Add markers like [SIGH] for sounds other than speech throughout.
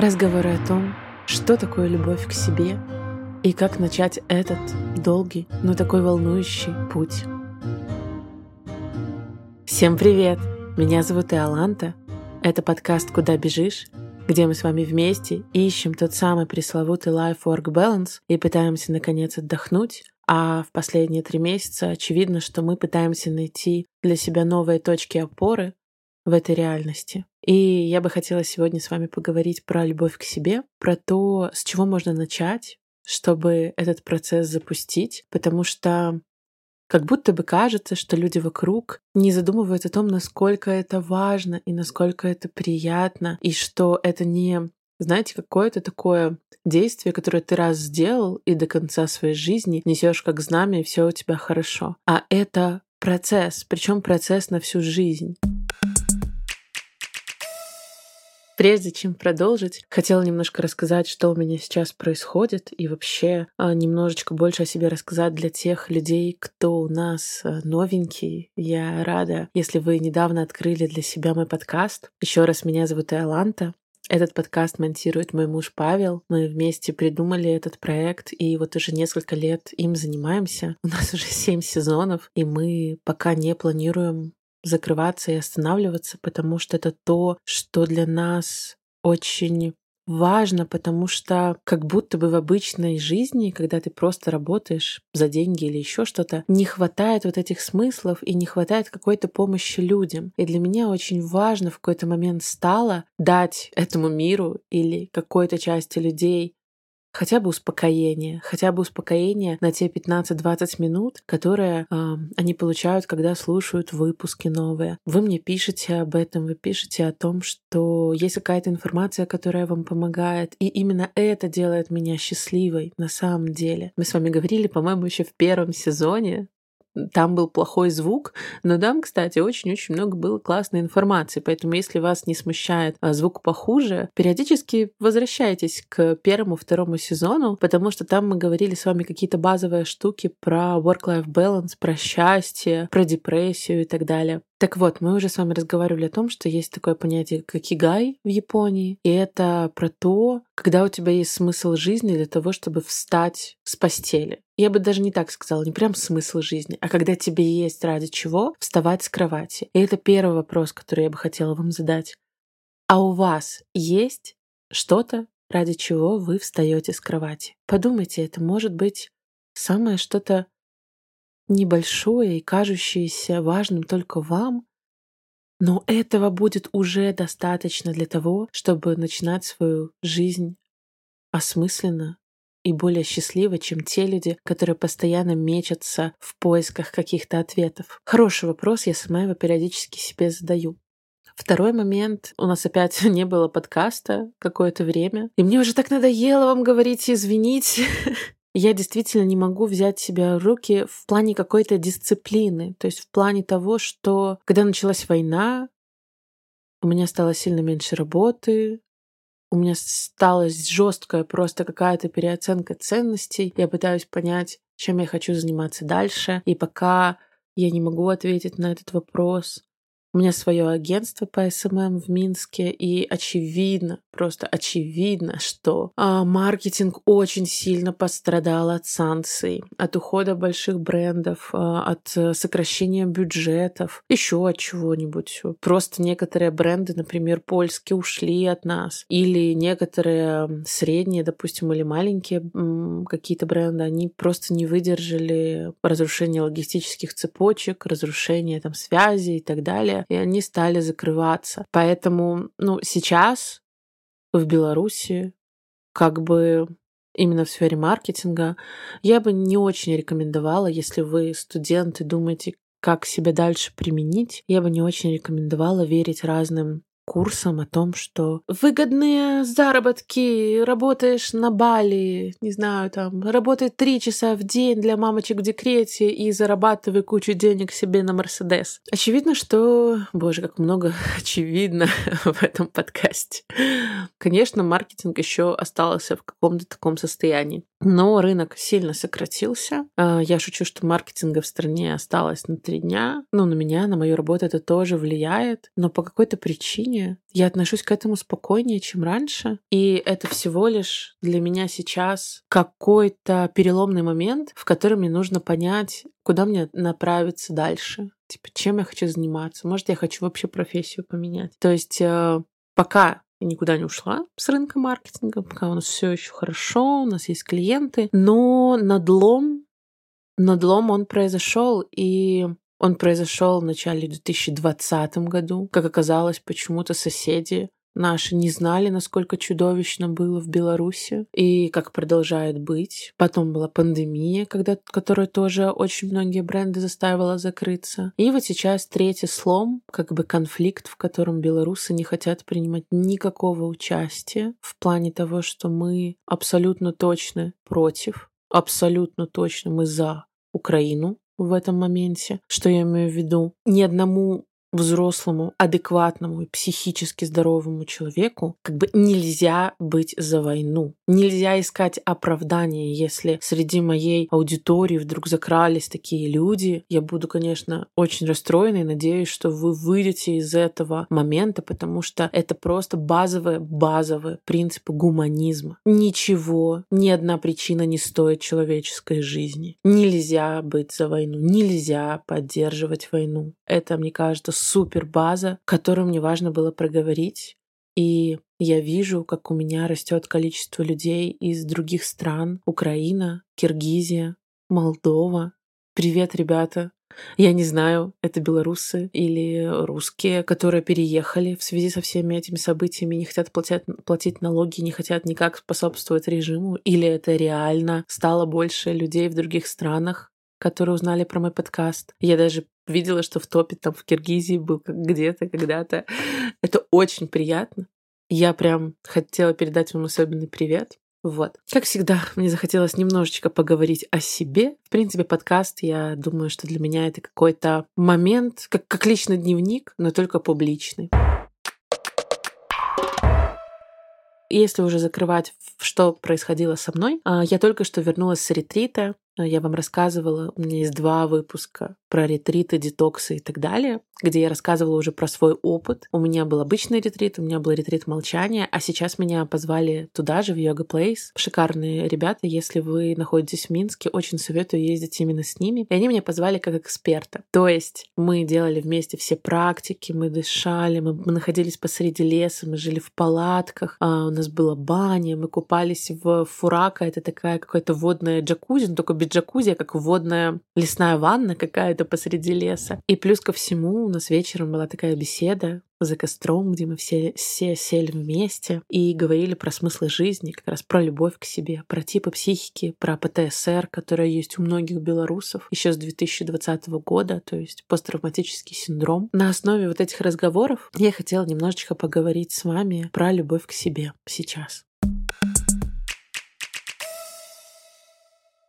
Разговоры о том, что такое любовь к себе и как начать этот долгий, но такой волнующий путь. Всем привет! Меня зовут Иоланта. Это подкаст «Куда бежишь?», где мы с вами вместе ищем тот самый пресловутый life-work balance и пытаемся наконец отдохнуть, а в последние три месяца очевидно, что мы пытаемся найти для себя новые точки опоры в этой реальности. И я бы хотела сегодня с вами поговорить про любовь к себе, про то, с чего можно начать, чтобы этот процесс запустить, потому что как будто бы кажется, что люди вокруг не задумываются о том, насколько это важно и насколько это приятно, и что это не, знаете, какое-то такое действие, которое ты раз сделал и до конца своей жизни несешь как знамя, и все у тебя хорошо. А это процесс, причем процесс на всю жизнь. Прежде чем продолжить, хотела немножко рассказать, что у меня сейчас происходит, и вообще а, немножечко больше о себе рассказать для тех людей, кто у нас а, новенький. Я рада, если вы недавно открыли для себя мой подкаст. Еще раз, меня зовут Иоланта. Этот подкаст монтирует мой муж Павел. Мы вместе придумали этот проект, и вот уже несколько лет им занимаемся. [LAUGHS] У нас уже семь сезонов, и мы пока не планируем закрываться и останавливаться, потому что это то, что для нас очень важно, потому что как будто бы в обычной жизни, когда ты просто работаешь за деньги или еще что-то, не хватает вот этих смыслов и не хватает какой-то помощи людям. И для меня очень важно в какой-то момент стало дать этому миру или какой-то части людей хотя бы успокоение, хотя бы успокоение на те 15-20 минут, которые э, они получают, когда слушают выпуски новые. Вы мне пишете об этом, вы пишете о том, что есть какая-то информация, которая вам помогает, и именно это делает меня счастливой на самом деле. Мы с вами говорили, по-моему, еще в первом сезоне там был плохой звук, но там, кстати, очень-очень много было классной информации, поэтому если вас не смущает а, звук похуже, периодически возвращайтесь к первому, второму сезону, потому что там мы говорили с вами какие-то базовые штуки про work-life balance, про счастье, про депрессию и так далее. Так вот, мы уже с вами разговаривали о том, что есть такое понятие, как игай в Японии, и это про то, когда у тебя есть смысл жизни для того, чтобы встать с постели. Я бы даже не так сказала, не прям смысл жизни, а когда тебе есть ради чего вставать с кровати. И это первый вопрос, который я бы хотела вам задать. А у вас есть что-то, ради чего вы встаете с кровати? Подумайте, это может быть самое что-то небольшое и кажущееся важным только вам, но этого будет уже достаточно для того, чтобы начинать свою жизнь осмысленно и более счастливо, чем те люди, которые постоянно мечутся в поисках каких-то ответов. Хороший вопрос, я сама его периодически себе задаю. Второй момент. У нас опять [LAUGHS] не было подкаста какое-то время. И мне уже так надоело вам говорить, извините. [LAUGHS] я действительно не могу взять себя в руки в плане какой-то дисциплины. То есть в плане того, что когда началась война, у меня стало сильно меньше работы, у меня стала жесткая просто какая-то переоценка ценностей. Я пытаюсь понять, чем я хочу заниматься дальше. И пока я не могу ответить на этот вопрос, у меня свое агентство по SMM в Минске, и очевидно, просто очевидно, что а, маркетинг очень сильно пострадал от санкций, от ухода больших брендов, а, от сокращения бюджетов, еще от чего-нибудь. Просто некоторые бренды, например, польские, ушли от нас, или некоторые средние, допустим, или маленькие какие-то бренды, они просто не выдержали разрушения логистических цепочек, разрушения там связи и так далее и они стали закрываться. Поэтому, ну, сейчас в Беларуси как бы именно в сфере маркетинга, я бы не очень рекомендовала, если вы студенты, думаете, как себя дальше применить, я бы не очень рекомендовала верить разным курсом о том, что выгодные заработки, работаешь на Бали, не знаю, там, работай три часа в день для мамочек в декрете и зарабатывай кучу денег себе на Мерседес. Очевидно, что, боже, как много [LAUGHS] очевидно в этом подкасте. Конечно, маркетинг еще остался в каком-то таком состоянии. Но рынок сильно сократился. А, я шучу, что маркетинга в стране осталось на три дня. Ну, на меня, на мою работу это тоже влияет. Но по какой-то причине я отношусь к этому спокойнее, чем раньше. И это всего лишь для меня сейчас какой-то переломный момент, в котором мне нужно понять, куда мне направиться дальше. Типа, чем я хочу заниматься? Может, я хочу вообще профессию поменять? То есть э, пока никуда не ушла с рынка маркетинга, пока у нас все еще хорошо, у нас есть клиенты, но надлом, надлом он произошел, и он произошел в начале 2020 году. Как оказалось, почему-то соседи Наши не знали, насколько чудовищно было в Беларуси и как продолжает быть. Потом была пандемия, когда, которая тоже очень многие бренды заставила закрыться. И вот сейчас третий слом, как бы конфликт, в котором белорусы не хотят принимать никакого участия в плане того, что мы абсолютно точно против, абсолютно точно мы за Украину в этом моменте. Что я имею в виду? Ни одному взрослому, адекватному и психически здоровому человеку как бы нельзя быть за войну. Нельзя искать оправдания, если среди моей аудитории вдруг закрались такие люди. Я буду, конечно, очень расстроена и надеюсь, что вы выйдете из этого момента, потому что это просто базовые, базовые принципы гуманизма. Ничего, ни одна причина не стоит человеческой жизни. Нельзя быть за войну, нельзя поддерживать войну. Это, мне кажется, супер база, которую мне важно было проговорить. И я вижу, как у меня растет количество людей из других стран. Украина, Киргизия, Молдова. Привет, ребята. Я не знаю, это белорусы или русские, которые переехали в связи со всеми этими событиями, не хотят платить, платить налоги, не хотят никак способствовать режиму, или это реально стало больше людей в других странах, которые узнали про мой подкаст. Я даже видела, что в топе там в Киргизии был где-то, когда-то. Это очень приятно. Я прям хотела передать вам особенный привет. Вот. Как всегда, мне захотелось немножечко поговорить о себе. В принципе, подкаст, я думаю, что для меня это какой-то момент, как, как личный дневник, но только публичный. Если уже закрывать, что происходило со мной, а, я только что вернулась с ретрита. Я вам рассказывала, у меня есть два выпуска про ретриты, детоксы и так далее, где я рассказывала уже про свой опыт. У меня был обычный ретрит, у меня был ретрит молчания, а сейчас меня позвали туда же, в Йога Плейс. Шикарные ребята, если вы находитесь в Минске, очень советую ездить именно с ними. И они меня позвали как эксперта. То есть мы делали вместе все практики, мы дышали, мы, находились посреди леса, мы жили в палатках, а у нас была баня, мы купались в фурака, это такая какая-то водная джакузи, но только без джакузи, а как водная лесная ванна какая-то посреди леса. И плюс ко всему у нас вечером была такая беседа за костром, где мы все, все сели вместе и говорили про смыслы жизни, как раз про любовь к себе, про типы психики, про ПТСР, которая есть у многих белорусов еще с 2020 года, то есть посттравматический синдром. На основе вот этих разговоров я хотела немножечко поговорить с вами про любовь к себе сейчас.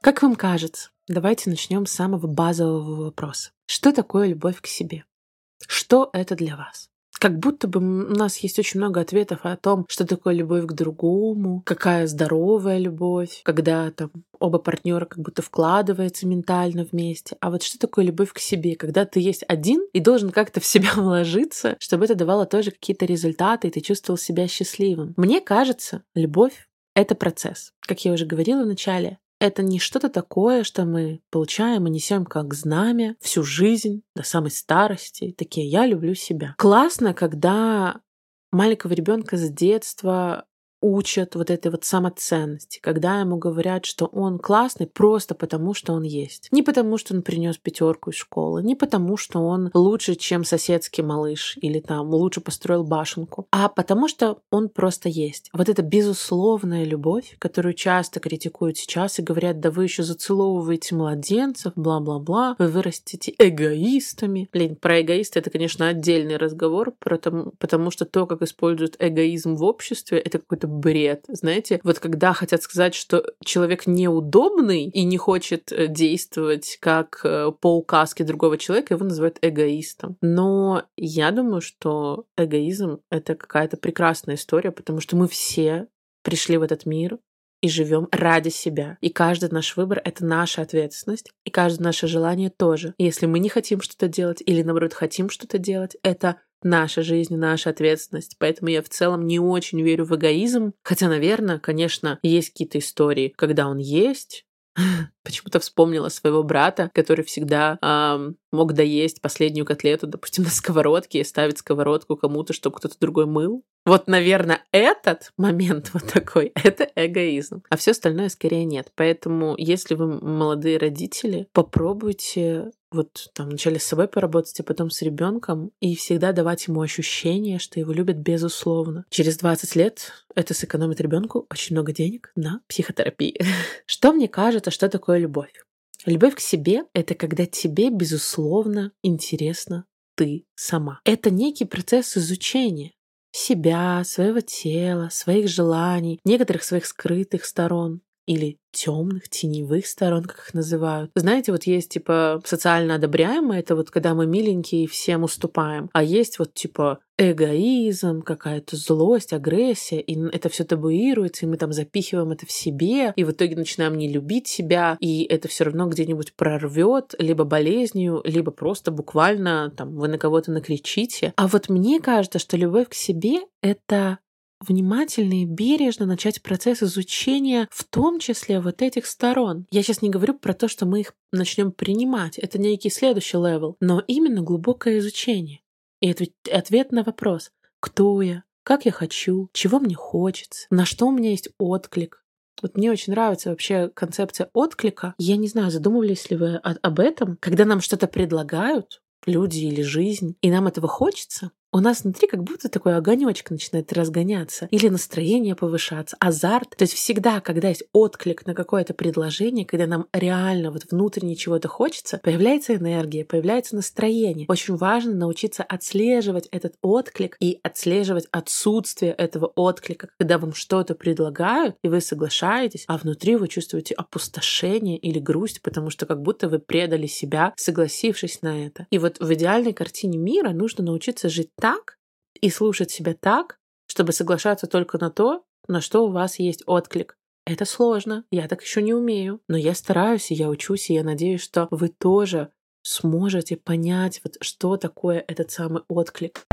Как вам кажется, давайте начнем с самого базового вопроса. Что такое любовь к себе? Что это для вас? Как будто бы у нас есть очень много ответов о том, что такое любовь к другому, какая здоровая любовь, когда там оба партнера как будто вкладываются ментально вместе. А вот что такое любовь к себе, когда ты есть один и должен как-то в себя [LAUGHS] вложиться, чтобы это давало тоже какие-то результаты, и ты чувствовал себя счастливым. Мне кажется, любовь — это процесс. Как я уже говорила в начале, это не что-то такое, что мы получаем и несем как знамя всю жизнь, до самой старости. Такие «я люблю себя». Классно, когда маленького ребенка с детства учат вот этой вот самоценности, когда ему говорят, что он классный просто потому, что он есть. Не потому, что он принес пятерку из школы, не потому, что он лучше, чем соседский малыш или там лучше построил башенку, а потому что он просто есть. Вот эта безусловная любовь, которую часто критикуют сейчас и говорят, да вы еще зацеловываете младенцев, бла-бла-бла, вы вырастете эгоистами. Блин, про эгоиста это, конечно, отдельный разговор, потому, потому что то, как используют эгоизм в обществе, это какой-то бред. Знаете, вот когда хотят сказать, что человек неудобный и не хочет э, действовать как э, по указке другого человека, его называют эгоистом. Но я думаю, что эгоизм — это какая-то прекрасная история, потому что мы все пришли в этот мир и живем ради себя. И каждый наш выбор — это наша ответственность, и каждое наше желание тоже. И если мы не хотим что-то делать или, наоборот, хотим что-то делать, это наша жизнь, наша ответственность. Поэтому я в целом не очень верю в эгоизм. Хотя, наверное, конечно, есть какие-то истории, когда он есть, [LAUGHS] Почему-то вспомнила своего брата, который всегда эм, мог доесть последнюю котлету, допустим, [LAUGHS] на сковородке и ставить сковородку кому-то, чтобы кто-то другой мыл. Вот, наверное, этот момент [LAUGHS] вот такой, это эгоизм. А все остальное скорее нет. Поэтому, если вы молодые родители, попробуйте вот там вначале с собой поработать, а потом с ребенком, и всегда давать ему ощущение, что его любят безусловно. Через 20 лет это сэкономит ребенку очень много денег на психотерапии. [LAUGHS] Что мне кажется, что такое любовь? Любовь к себе — это когда тебе, безусловно, интересно ты сама. Это некий процесс изучения себя, своего тела, своих желаний, некоторых своих скрытых сторон или темных, теневых сторон, как их называют. Знаете, вот есть типа социально одобряемое, это вот когда мы миленькие и всем уступаем, а есть вот типа эгоизм, какая-то злость, агрессия, и это все табуируется, и мы там запихиваем это в себе, и в итоге начинаем не любить себя, и это все равно где-нибудь прорвет либо болезнью, либо просто буквально там вы на кого-то накричите. А вот мне кажется, что любовь к себе — это внимательно и бережно начать процесс изучения, в том числе вот этих сторон. Я сейчас не говорю про то, что мы их начнем принимать, это некий следующий level, но именно глубокое изучение. И это ответ на вопрос, кто я, как я хочу, чего мне хочется, на что у меня есть отклик. Вот мне очень нравится вообще концепция отклика. Я не знаю, задумывались ли вы об этом, когда нам что-то предлагают, люди или жизнь, и нам этого хочется, у нас внутри как будто такой огонечек начинает разгоняться или настроение повышаться, азарт. То есть всегда, когда есть отклик на какое-то предложение, когда нам реально вот внутренне чего-то хочется, появляется энергия, появляется настроение. Очень важно научиться отслеживать этот отклик и отслеживать отсутствие этого отклика, когда вам что-то предлагают, и вы соглашаетесь, а внутри вы чувствуете опустошение или грусть, потому что как будто вы предали себя, согласившись на это. И вот в идеальной картине мира нужно научиться жить так и слушать себя так, чтобы соглашаться только на то, на что у вас есть отклик. Это сложно, я так еще не умею, но я стараюсь, и я учусь, и я надеюсь, что вы тоже сможете понять, вот что такое этот самый отклик.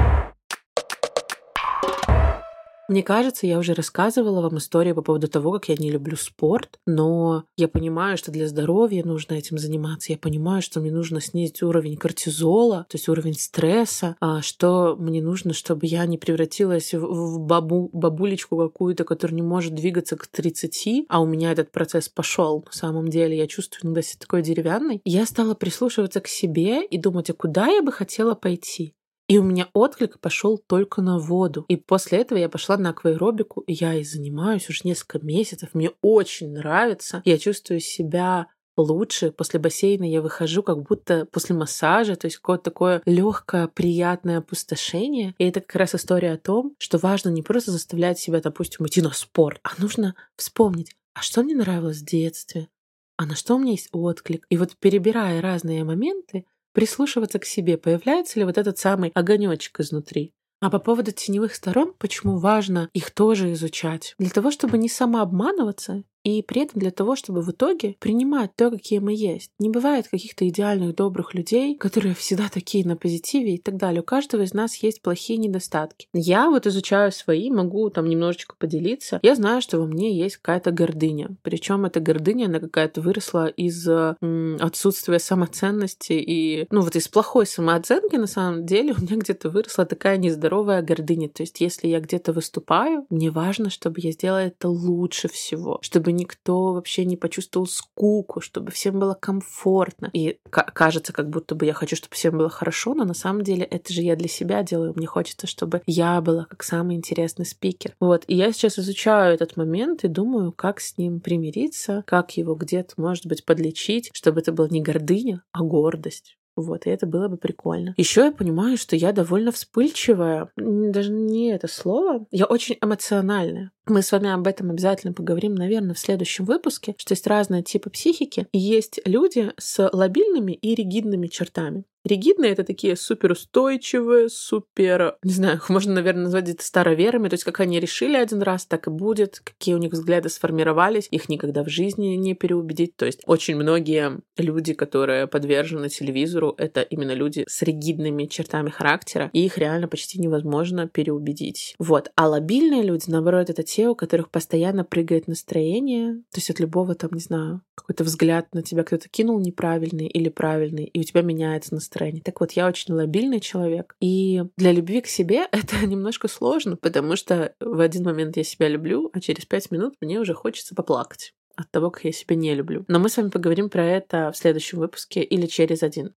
Мне кажется, я уже рассказывала вам историю по поводу того, как я не люблю спорт, но я понимаю, что для здоровья нужно этим заниматься. Я понимаю, что мне нужно снизить уровень кортизола, то есть уровень стресса, а что мне нужно, чтобы я не превратилась в бабу, бабулечку какую-то, которая не может двигаться к 30, а у меня этот процесс пошел. На самом деле я чувствую иногда себя такой деревянной. Я стала прислушиваться к себе и думать, а куда я бы хотела пойти. И у меня отклик пошел только на воду. И после этого я пошла на акваэробику, и я и занимаюсь уже несколько месяцев. Мне очень нравится. Я чувствую себя лучше. После бассейна я выхожу как будто после массажа, то есть какое-то такое легкое, приятное опустошение. И это как раз история о том, что важно не просто заставлять себя, допустим, идти на спорт, а нужно вспомнить, а что мне нравилось в детстве, а на что у меня есть отклик. И вот перебирая разные моменты, прислушиваться к себе, появляется ли вот этот самый огонечек изнутри. А по поводу теневых сторон, почему важно их тоже изучать? Для того, чтобы не самообманываться и при этом для того, чтобы в итоге принимать то, какие мы есть. Не бывает каких-то идеальных, добрых людей, которые всегда такие на позитиве и так далее. У каждого из нас есть плохие недостатки. Я вот изучаю свои, могу там немножечко поделиться. Я знаю, что во мне есть какая-то гордыня. Причем эта гордыня, она какая-то выросла из м, отсутствия самоценности и, ну вот из плохой самооценки, на самом деле, [LAUGHS] у меня где-то выросла такая нездоровая гордыня. То есть, если я где-то выступаю, мне важно, чтобы я сделала это лучше всего, чтобы никто вообще не почувствовал скуку, чтобы всем было комфортно. И кажется, как будто бы я хочу, чтобы всем было хорошо, но на самом деле это же я для себя делаю. Мне хочется, чтобы я была как самый интересный спикер. Вот. И я сейчас изучаю этот момент и думаю, как с ним примириться, как его где-то, может быть, подлечить, чтобы это была не гордыня, а гордость. Вот, и это было бы прикольно. Еще я понимаю, что я довольно вспыльчивая. Даже не это слово. Я очень эмоциональная. Мы с вами об этом обязательно поговорим, наверное, в следующем выпуске, что есть разные типы психики, и есть люди с лобильными и ригидными чертами. Ригидные — это такие суперустойчивые, супер, не знаю, их можно, наверное, назвать это староверами, то есть как они решили один раз, так и будет, какие у них взгляды сформировались, их никогда в жизни не переубедить. То есть очень многие люди, которые подвержены телевизору, это именно люди с ригидными чертами характера, и их реально почти невозможно переубедить. Вот. А лобильные люди, наоборот, это те, у которых постоянно прыгает настроение, то есть от любого там, не знаю, какой-то взгляд на тебя кто-то кинул неправильный или правильный, и у тебя меняется настроение. Так вот, я очень лобильный человек, и для любви к себе [LAUGHS] это немножко сложно, потому что в один момент я себя люблю, а через пять минут мне уже хочется поплакать от того, как я себя не люблю. Но мы с вами поговорим про это в следующем выпуске или через один.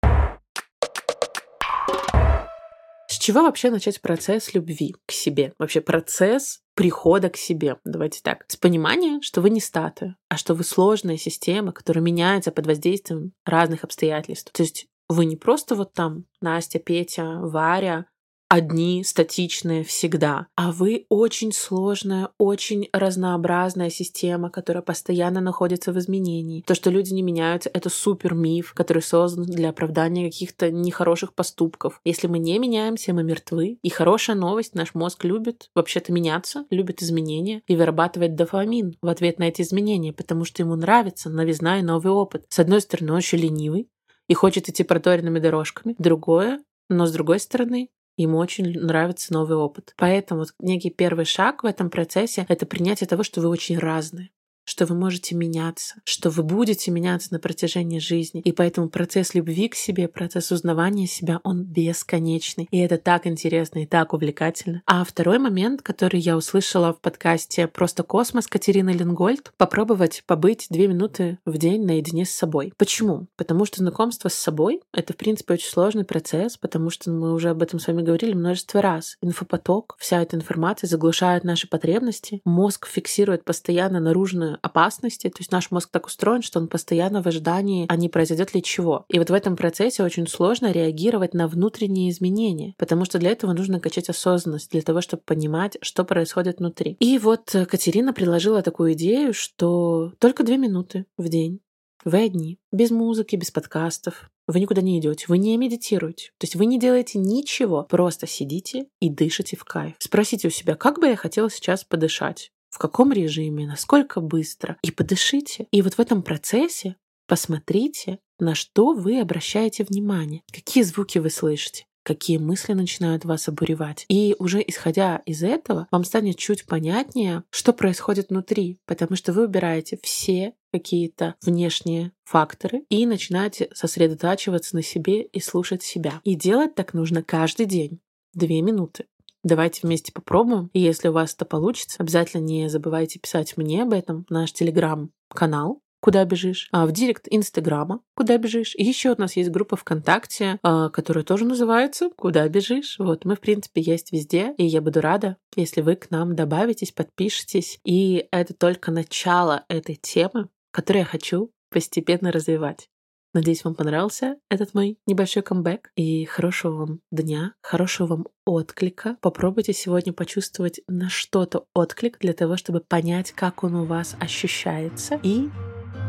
С чего вообще начать процесс любви к себе? Вообще процесс прихода к себе. Давайте так. С понимания, что вы не статуя, а что вы сложная система, которая меняется под воздействием разных обстоятельств. То есть вы не просто вот там Настя, Петя, Варя, одни, статичные всегда. А вы очень сложная, очень разнообразная система, которая постоянно находится в изменении. То, что люди не меняются, это супер миф, который создан для оправдания каких-то нехороших поступков. Если мы не меняемся, мы мертвы. И хорошая новость, наш мозг любит вообще-то меняться, любит изменения и вырабатывать дофамин в ответ на эти изменения, потому что ему нравится новизна и новый опыт. С одной стороны, он очень ленивый, и хочет идти проторенными дорожками. Другое, но с другой стороны, Ему очень нравится новый опыт. Поэтому вот некий первый шаг в этом процессе — это принятие того, что вы очень разные что вы можете меняться, что вы будете меняться на протяжении жизни. И поэтому процесс любви к себе, процесс узнавания себя, он бесконечный. И это так интересно и так увлекательно. А второй момент, который я услышала в подкасте «Просто космос» Катерины Лингольд, попробовать побыть две минуты в день наедине с собой. Почему? Потому что знакомство с собой — это, в принципе, очень сложный процесс, потому что мы уже об этом с вами говорили множество раз. Инфопоток, вся эта информация заглушает наши потребности, мозг фиксирует постоянно наружную опасности. То есть наш мозг так устроен, что он постоянно в ожидании, а не произойдет ли чего. И вот в этом процессе очень сложно реагировать на внутренние изменения, потому что для этого нужно качать осознанность, для того, чтобы понимать, что происходит внутри. И вот Катерина предложила такую идею, что только две минуты в день вы одни, без музыки, без подкастов. Вы никуда не идете, вы не медитируете. То есть вы не делаете ничего, просто сидите и дышите в кайф. Спросите у себя, как бы я хотела сейчас подышать в каком режиме, насколько быстро. И подышите. И вот в этом процессе посмотрите, на что вы обращаете внимание, какие звуки вы слышите, какие мысли начинают вас обуревать. И уже исходя из этого, вам станет чуть понятнее, что происходит внутри, потому что вы убираете все какие-то внешние факторы и начинаете сосредотачиваться на себе и слушать себя. И делать так нужно каждый день. Две минуты. Давайте вместе попробуем. И если у вас это получится, обязательно не забывайте писать мне об этом наш телеграм-канал куда бежишь, а в директ Инстаграма, куда бежишь. И еще у нас есть группа ВКонтакте, а, которая тоже называется «Куда бежишь?». Вот, мы, в принципе, есть везде, и я буду рада, если вы к нам добавитесь, подпишитесь. И это только начало этой темы, которую я хочу постепенно развивать. Надеюсь, вам понравился этот мой небольшой камбэк. И хорошего вам дня, хорошего вам отклика. Попробуйте сегодня почувствовать на что-то отклик для того, чтобы понять, как он у вас ощущается. И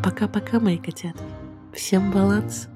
пока-пока, мои котята. Всем баланс.